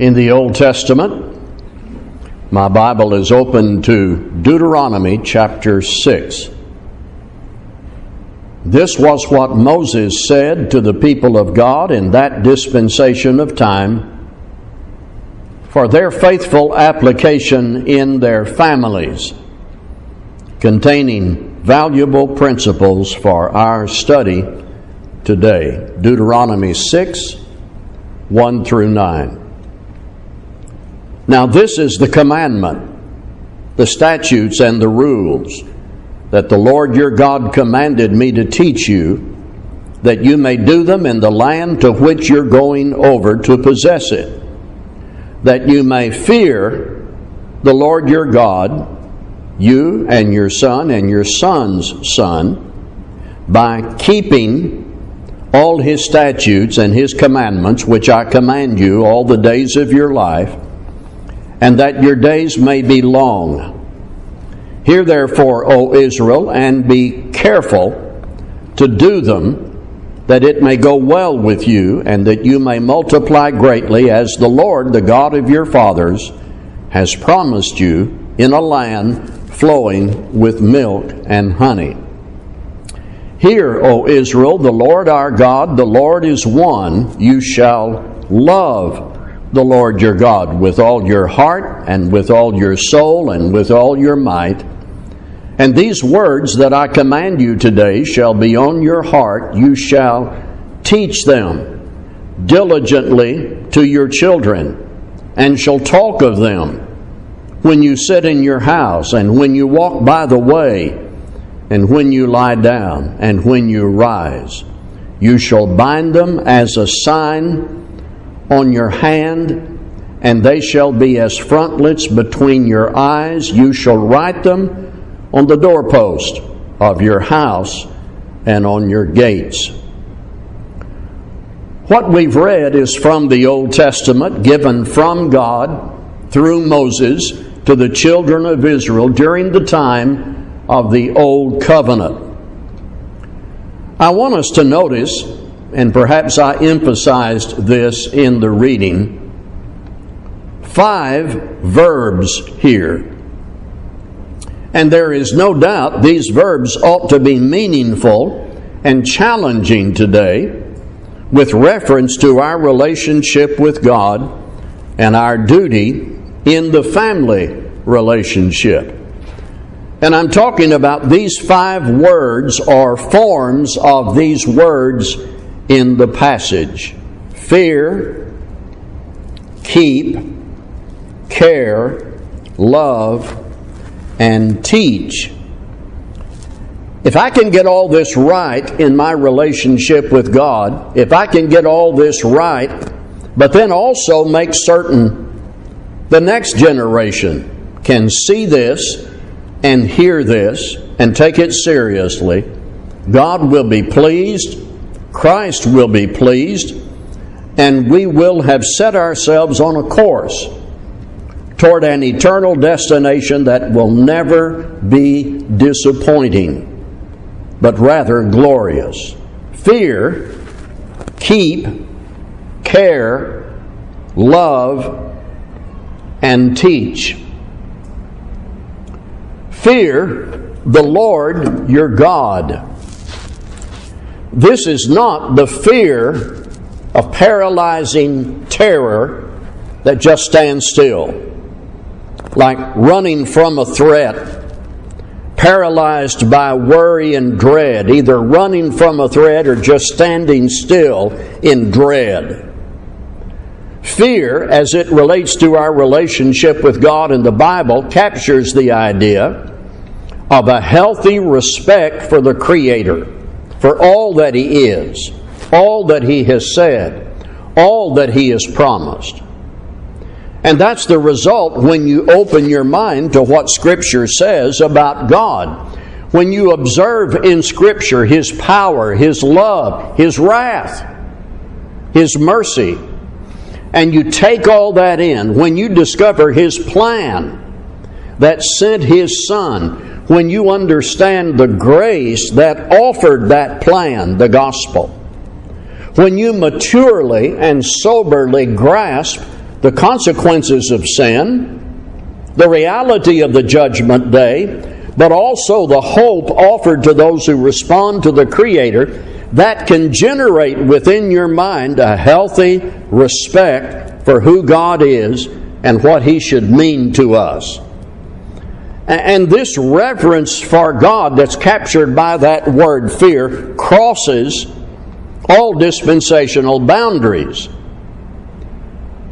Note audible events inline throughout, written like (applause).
in the Old Testament. My Bible is open to Deuteronomy chapter 6. This was what Moses said to the people of God in that dispensation of time for their faithful application in their families, containing valuable principles for our study today. Deuteronomy 6 1 through 9. Now, this is the commandment, the statutes, and the rules that the Lord your God commanded me to teach you, that you may do them in the land to which you're going over to possess it, that you may fear the Lord your God, you and your son and your son's son, by keeping all his statutes and his commandments, which I command you all the days of your life, and that your days may be long. Hear therefore, O Israel, and be careful to do them, that it may go well with you, and that you may multiply greatly, as the Lord, the God of your fathers, has promised you in a land flowing with milk and honey. Hear, O Israel, the Lord our God, the Lord is one. You shall love the Lord your God with all your heart and with all your soul and with all your might. And these words that I command you today shall be on your heart. You shall teach them diligently to your children, and shall talk of them when you sit in your house, and when you walk by the way and when you lie down, and when you rise. You shall bind them as a sign on your hand, and they shall be as frontlets between your eyes. You shall write them on the doorpost of your house and on your gates. What we've read is from the Old Testament, given from God through Moses to the children of Israel during the time of the Old Covenant. I want us to notice, and perhaps I emphasized this in the reading, five verbs here. And there is no doubt these verbs ought to be meaningful and challenging today with reference to our relationship with God and our duty in the family relationship. And I'm talking about these five words or forms of these words in the passage fear, keep, care, love, and teach. If I can get all this right in my relationship with God, if I can get all this right, but then also make certain the next generation can see this and hear this and take it seriously, God will be pleased, Christ will be pleased, and we will have set ourselves on a course toward an eternal destination that will never be disappointing, but rather glorious. Fear, keep, care, love, and teach. Fear the Lord your God. This is not the fear of paralyzing terror that just stands still, like running from a threat, paralyzed by worry and dread, either running from a threat or just standing still in dread. Fear, as it relates to our relationship with God in the Bible, captures the idea of a healthy respect for the Creator, for all that He is, all that He has said, all that He has promised. And that's the result when you open your mind to what Scripture says about God. When you observe in Scripture His power, His love, His wrath, His mercy, and you take all that in, when you discover His plan that sent His Son when you understand the grace that offered that plan, the gospel. When you maturely and soberly grasp the consequences of sin, the reality of the judgment day, but also the hope offered to those who respond to the Creator that can generate within your mind a healthy respect for who God is and what He should mean to us. And this reverence for God that's captured by that word fear crosses all dispensational boundaries.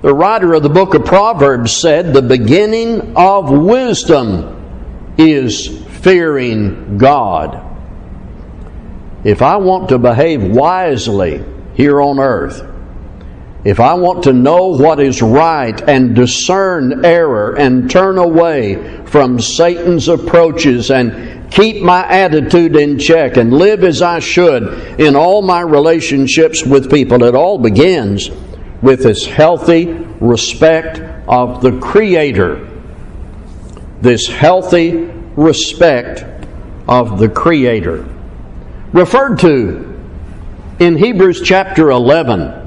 The writer of the book of Proverbs said, The beginning of wisdom is fearing God. If I want to behave wisely here on earth, if I want to know what is right and discern error and turn away from Satan's approaches and keep my attitude in check and live as I should in all my relationships with people, it all begins with this healthy respect of the Creator this healthy respect of the Creator. Referred to in Hebrews chapter 11,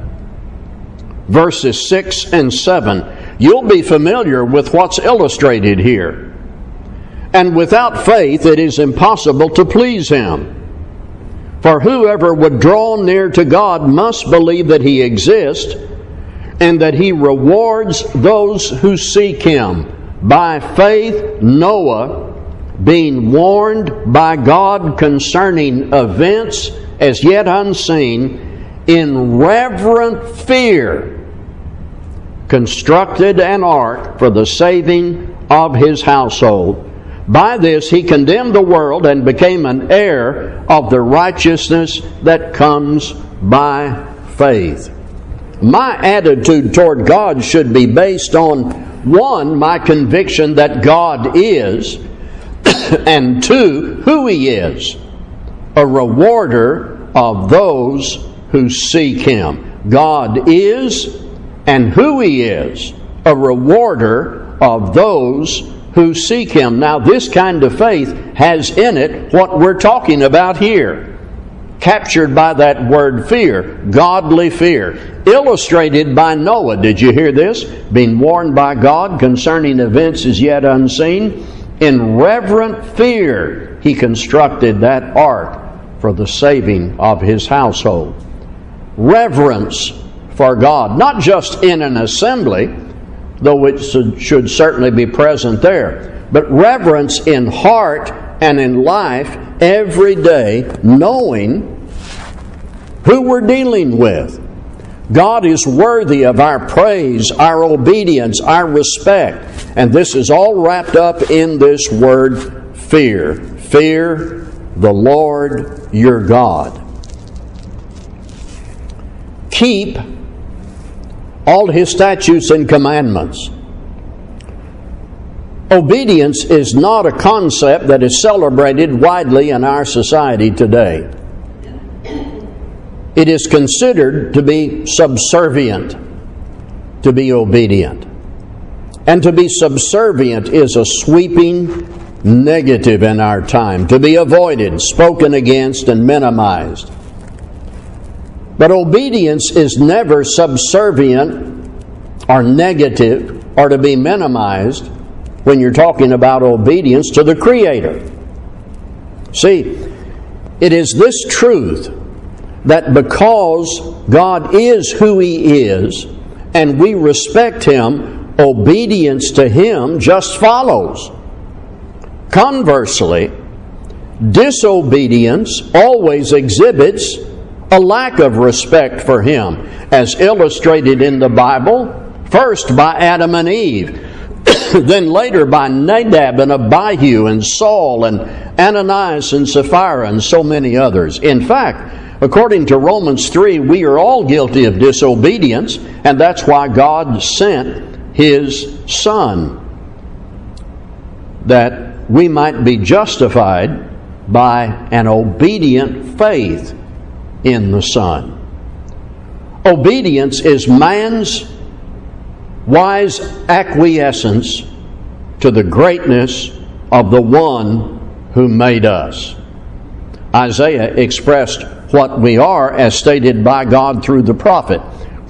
verses 6 and 7, you'll be familiar with what's illustrated here. And without faith, it is impossible to please Him. For whoever would draw near to God must believe that He exists and that He rewards those who seek Him. By faith, Noah, being warned by God concerning events as yet unseen, in reverent fear, constructed an ark for the saving of his household. By this he condemned the world and became an heir of the righteousness that comes by faith. My attitude toward God should be based on one, my conviction that God is, (coughs) and two, who He is a rewarder of those who seek Him. God is, and who He is a rewarder of those who seek Him. Now, this kind of faith has in it what we're talking about here captured by that word fear, godly fear, illustrated by Noah. Did you hear this? Being warned by God concerning events as yet unseen. In reverent fear, he constructed that ark for the saving of his household. Reverence for God, not just in an assembly, though it should certainly be present there, but reverence in heart and in life every day, knowing who we're dealing with. God is worthy of our praise, our obedience, our respect. And this is all wrapped up in this word fear. Fear the Lord your God. Keep all his statutes and commandments. Obedience is not a concept that is celebrated widely in our society today. It is considered to be subservient to be obedient. And to be subservient is a sweeping negative in our time, to be avoided, spoken against, and minimized. But obedience is never subservient or negative or to be minimized when you're talking about obedience to the Creator. See, it is this truth that because God is who He is and we respect Him, obedience to Him just follows. Conversely, disobedience always exhibits a lack of respect for Him, as illustrated in the Bible, first by Adam and Eve (coughs) then later by Nadab and Abihu and Saul and Ananias and Sapphira and so many others. In fact, according to Romans 3, we are all guilty of disobedience, and that's why God sent His Son, that we might be justified by an obedient faith in the Son. Obedience is man's wise acquiescence to the greatness of the one who made us. Isaiah expressed what we are as stated by God through the prophet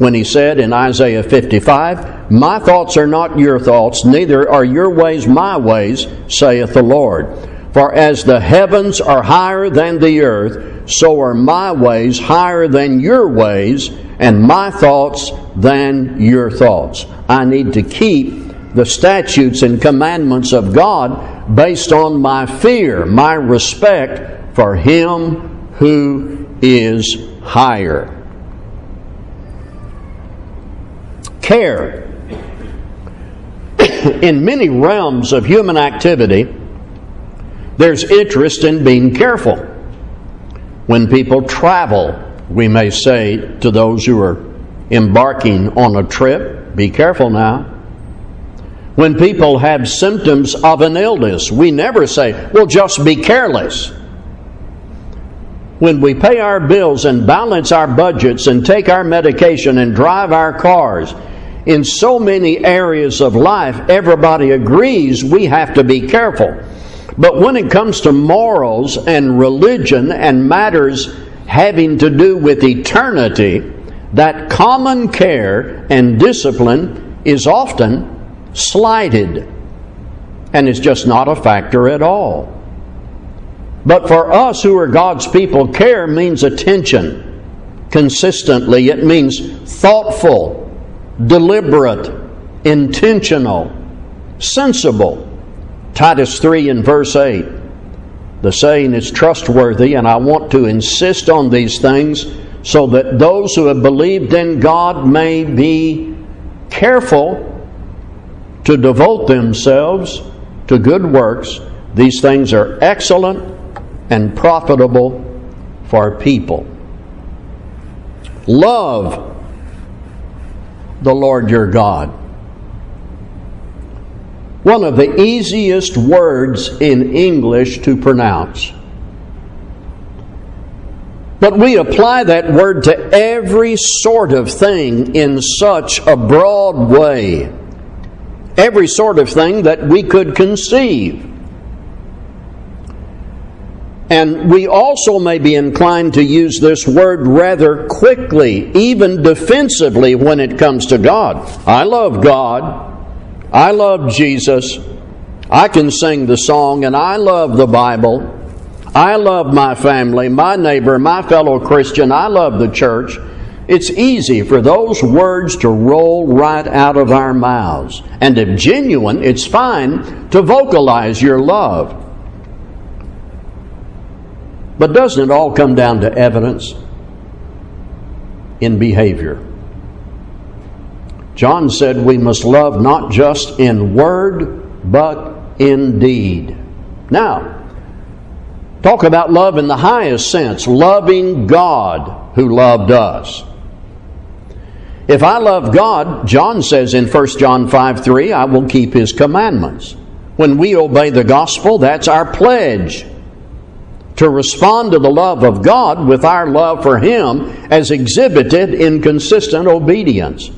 when he said in Isaiah 55, My thoughts are not your thoughts, neither are your ways my ways, saith the Lord. For as the heavens are higher than the earth, so are my ways higher than your ways, and my thoughts than your thoughts. I need to keep the statutes and commandments of God based on my fear, my respect for Him who is higher. care. (coughs) in many realms of human activity, there's interest in being careful. When people travel, we may say to those who are embarking on a trip, be careful now. When people have symptoms of an illness, we never say, well, just be careless. When we pay our bills and balance our budgets and take our medication and drive our cars, in so many areas of life, everybody agrees we have to be careful. But when it comes to morals and religion and matters having to do with eternity, that common care and discipline is often slighted and is just not a factor at all. But for us who are God's people, care means attention consistently, it means thoughtful deliberate, intentional, sensible. Titus 3 and verse 8. The saying is trustworthy, and I want to insist on these things so that those who have believed in God may be careful to devote themselves to good works. These things are excellent and profitable for people. Love the Lord your God. One of the easiest words in English to pronounce. But we apply that word to every sort of thing in such a broad way. Every sort of thing that we could conceive. And we also may be inclined to use this word rather quickly, even defensively, when it comes to God. I love God. I love Jesus. I can sing the song, and I love the Bible. I love my family, my neighbor, my fellow Christian. I love the church. It's easy for those words to roll right out of our mouths. And if genuine, it's fine to vocalize your love. But doesn't it all come down to evidence in behavior? John said we must love not just in word, but in deed. Now, talk about love in the highest sense loving God who loved us. If I love God, John says in 1 John 5 3, I will keep his commandments. When we obey the gospel, that's our pledge to respond to the love of God with our love for Him as exhibited in consistent obedience.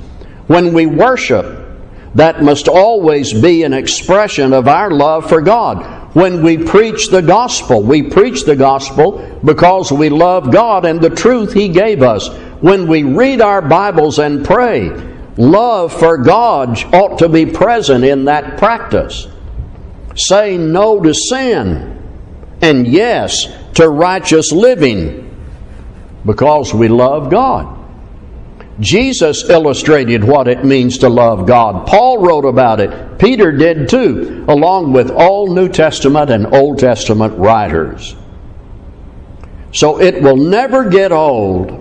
When we worship, that must always be an expression of our love for God. When we preach the gospel, we preach the gospel because we love God and the truth He gave us. When we read our Bibles and pray, love for God ought to be present in that practice. Say no to sin and yes to righteous living because we love God. Jesus illustrated what it means to love God. Paul wrote about it. Peter did too, along with all New Testament and Old Testament writers. So it will never get old,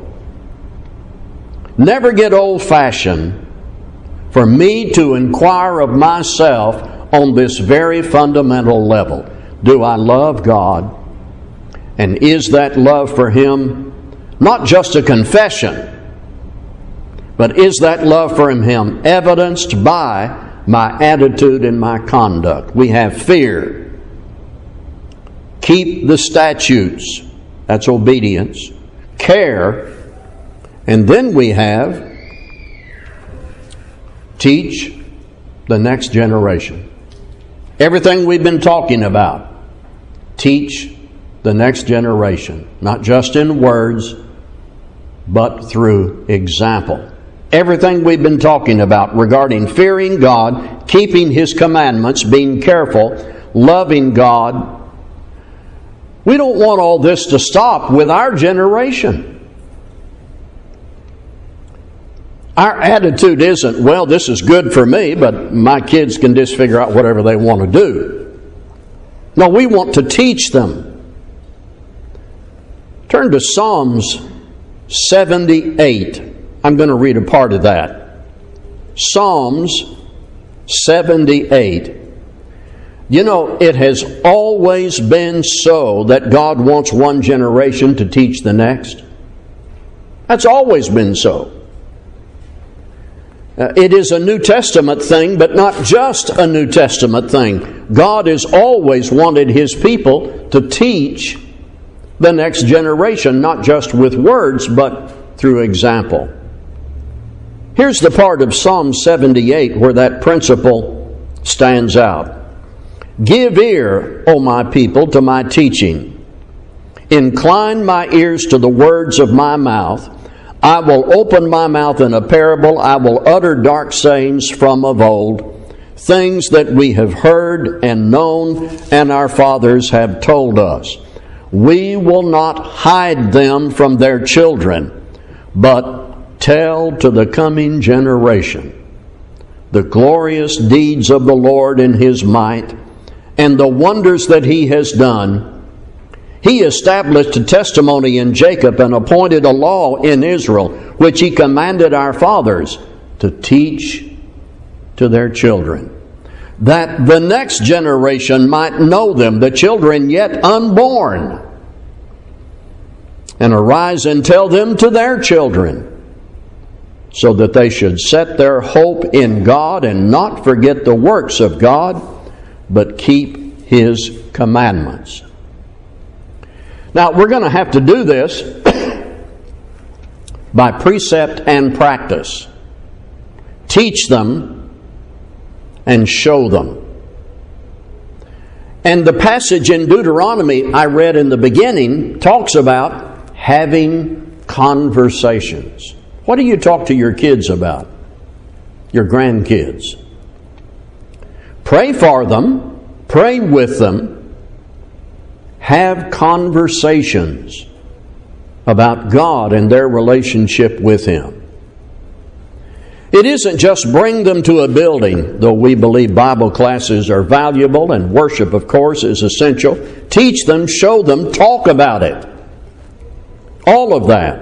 never get old fashioned for me to inquire of myself on this very fundamental level. Do I love God? And is that love for Him not just a confession, but is that love for Him evidenced by my attitude and my conduct? We have fear. Keep the statutes. That's obedience. Care. And then we have teach the next generation. Everything we've been talking about teach the next generation, not just in words, but through example. Everything we've been talking about regarding fearing God, keeping His commandments, being careful, loving God. We don't want all this to stop with our generation. Our attitude isn't, well, this is good for me, but my kids can just figure out whatever they want to do. No, we want to teach them. Turn to Psalms 78. I'm going to read a part of that. Psalms 78. You know, it has always been so that God wants one generation to teach the next. That's always been so. Uh, it is a New Testament thing, but not just a New Testament thing. God has always wanted His people to teach the next generation, not just with words, but through example. Here's the part of Psalm 78 where that principle stands out. Give ear, O my people, to my teaching. Incline my ears to the words of my mouth. I will open my mouth in a parable. I will utter dark sayings from of old, things that we have heard and known, and our fathers have told us. We will not hide them from their children, but tell to the coming generation the glorious deeds of the Lord in his might and the wonders that he has done. He established a testimony in Jacob and appointed a law in Israel, which he commanded our fathers to teach to their children, that the next generation might know them, the children yet unborn, and arise and tell them to their children, so that they should set their hope in God and not forget the works of God, but keep his commandments. Now, we're going to have to do this (coughs) by precept and practice. Teach them and show them. And the passage in Deuteronomy I read in the beginning talks about having conversations. What do you talk to your kids about? Your grandkids. Pray for them, pray with them, have conversations about God and their relationship with Him. It isn't just bring them to a building, though we believe Bible classes are valuable and worship, of course, is essential. Teach them, show them, talk about it. All of that.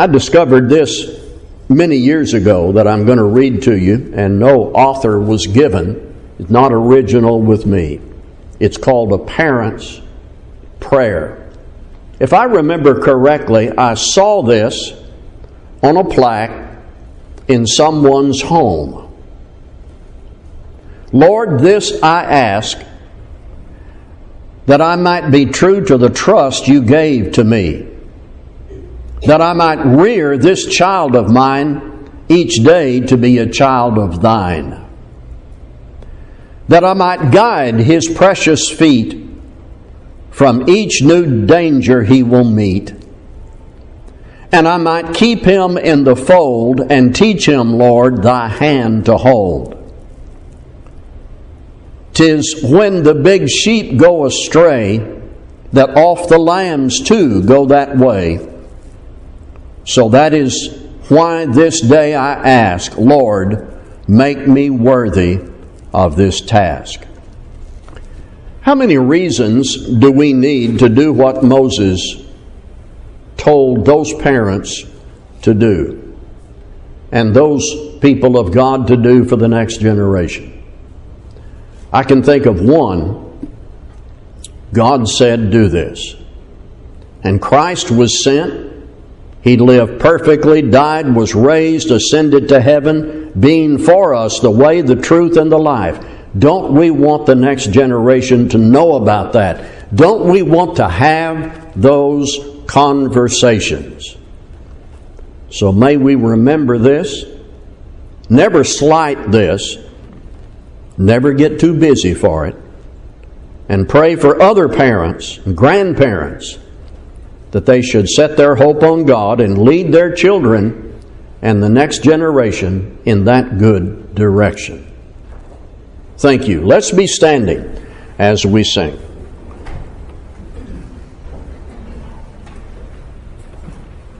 I discovered this many years ago that I'm going to read to you, and no author was given. It's not original with me. It's called a parent's prayer. If I remember correctly, I saw this on a plaque in someone's home. Lord, this I ask that I might be true to the trust you gave to me, that I might rear this child of mine each day to be a child of thine that I might guide his precious feet from each new danger he will meet. And I might keep him in the fold and teach him, Lord, thy hand to hold. Tis when the big sheep go astray that off the lambs too go that way. So that is why this day I ask, Lord, make me worthy of this task. How many reasons do we need to do what Moses told those parents to do and those people of God to do for the next generation? I can think of one. God said, Do this. And Christ was sent. He lived perfectly, died, was raised, ascended to heaven, being for us the way, the truth, and the life. Don't we want the next generation to know about that? Don't we want to have those conversations? So may we remember this, never slight this, never get too busy for it, and pray for other parents and grandparents that they should set their hope on God and lead their children and the next generation in that good direction. Thank you. Let's be standing as we sing.